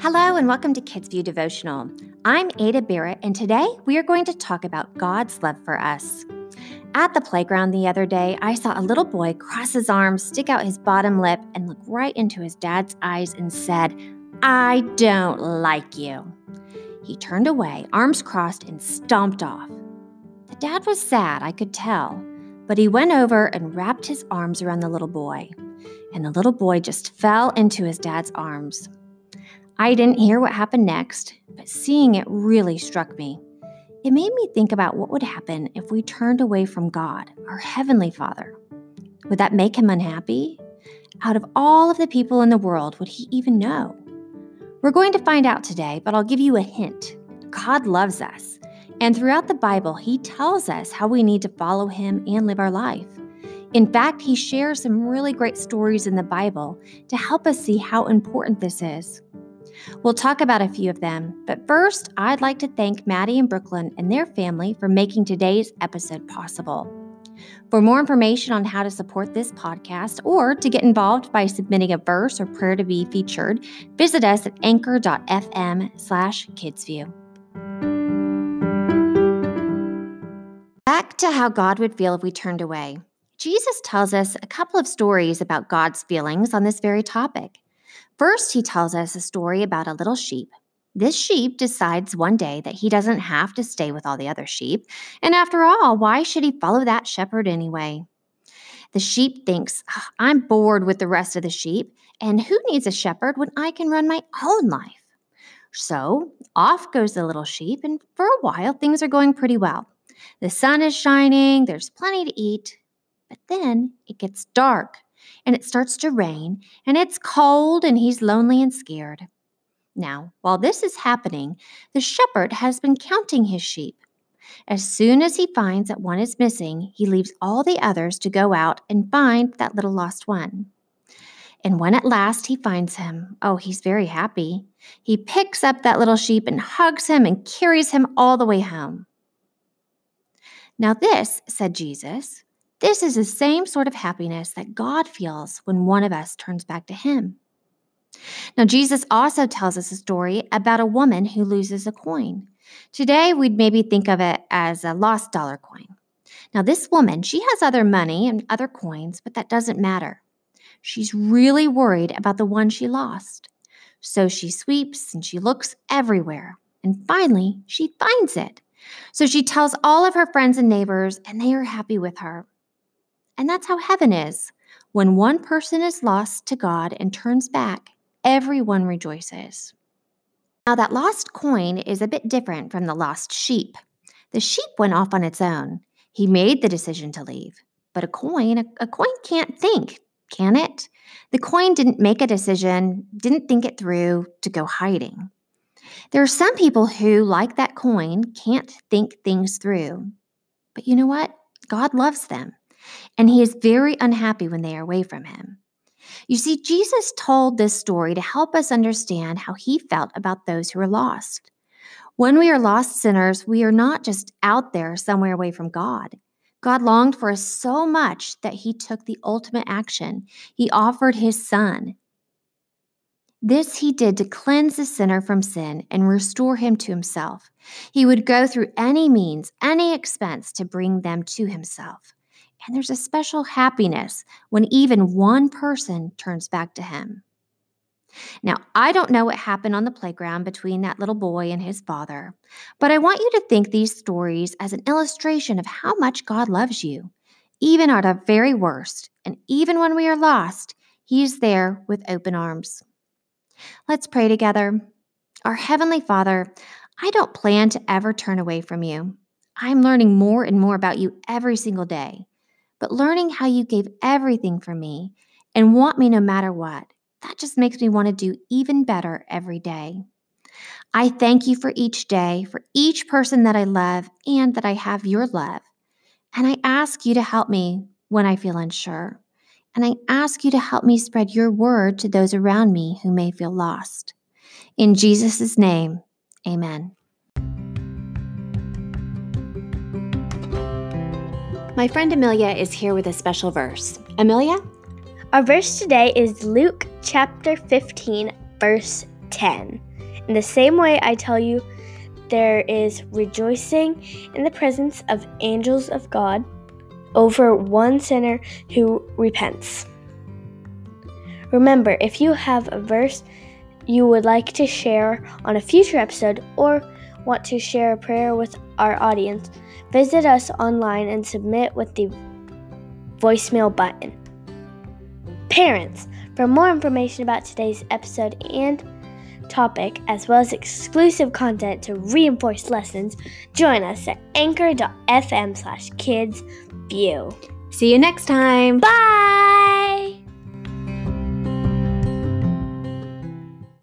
Hello, and welcome to Kids View Devotional. I'm Ada Barrett, and today we are going to talk about God's love for us. At the playground the other day, I saw a little boy cross his arms, stick out his bottom lip, and look right into his dad's eyes and said, I don't like you. He turned away, arms crossed, and stomped off. The dad was sad, I could tell, but he went over and wrapped his arms around the little boy, and the little boy just fell into his dad's arms. I didn't hear what happened next, but seeing it really struck me. It made me think about what would happen if we turned away from God, our Heavenly Father. Would that make him unhappy? Out of all of the people in the world, would he even know? We're going to find out today, but I'll give you a hint. God loves us. And throughout the Bible, He tells us how we need to follow Him and live our life. In fact, He shares some really great stories in the Bible to help us see how important this is. We'll talk about a few of them, but first, I'd like to thank Maddie and Brooklyn and their family for making today's episode possible. For more information on how to support this podcast or to get involved by submitting a verse or prayer to be featured, visit us at anchor.fm slash kidsview. Back to how God would feel if we turned away. Jesus tells us a couple of stories about God's feelings on this very topic. First, he tells us a story about a little sheep. This sheep decides one day that he doesn't have to stay with all the other sheep. And after all, why should he follow that shepherd anyway? The sheep thinks, I'm bored with the rest of the sheep, and who needs a shepherd when I can run my own life? So off goes the little sheep, and for a while, things are going pretty well. The sun is shining, there's plenty to eat, but then it gets dark and it starts to rain, and it's cold, and he's lonely and scared. Now, while this is happening, the shepherd has been counting his sheep. As soon as he finds that one is missing, he leaves all the others to go out and find that little lost one. And when at last he finds him, oh, he's very happy. He picks up that little sheep and hugs him and carries him all the way home. Now, this, said Jesus, this is the same sort of happiness that God feels when one of us turns back to Him. Now, Jesus also tells us a story about a woman who loses a coin. Today, we'd maybe think of it as a lost dollar coin. Now, this woman, she has other money and other coins, but that doesn't matter. She's really worried about the one she lost. So she sweeps and she looks everywhere. And finally, she finds it. So she tells all of her friends and neighbors, and they are happy with her. And that's how heaven is. When one person is lost to God and turns back, everyone rejoices. Now, that lost coin is a bit different from the lost sheep. The sheep went off on its own. He made the decision to leave. But a coin, a, a coin can't think, can it? The coin didn't make a decision, didn't think it through to go hiding. There are some people who, like that coin, can't think things through. But you know what? God loves them and he is very unhappy when they are away from him. You see, Jesus told this story to help us understand how he felt about those who are lost. When we are lost sinners, we are not just out there somewhere away from God. God longed for us so much that he took the ultimate action. He offered his son. This he did to cleanse the sinner from sin and restore him to himself. He would go through any means, any expense to bring them to himself. And there's a special happiness when even one person turns back to him. Now, I don't know what happened on the playground between that little boy and his father, but I want you to think these stories as an illustration of how much God loves you. Even at our very worst, and even when we are lost, He is there with open arms. Let's pray together. Our Heavenly Father, I don't plan to ever turn away from you. I'm learning more and more about you every single day but learning how you gave everything for me and want me no matter what, that just makes me want to do even better every day. I thank you for each day, for each person that I love, and that I have your love. And I ask you to help me when I feel unsure. And I ask you to help me spread your word to those around me who may feel lost. In Jesus' name, amen. My friend Amelia is here with a special verse. Amelia? Our verse today is Luke chapter 15, verse 10. In the same way, I tell you, there is rejoicing in the presence of angels of God over one sinner who repents. Remember, if you have a verse you would like to share on a future episode or want to share a prayer with our audience, visit us online and submit with the voicemail button. Parents, for more information about today's episode and topic, as well as exclusive content to reinforce lessons, join us at anchor.fm slash kids view. See you next time. Bye!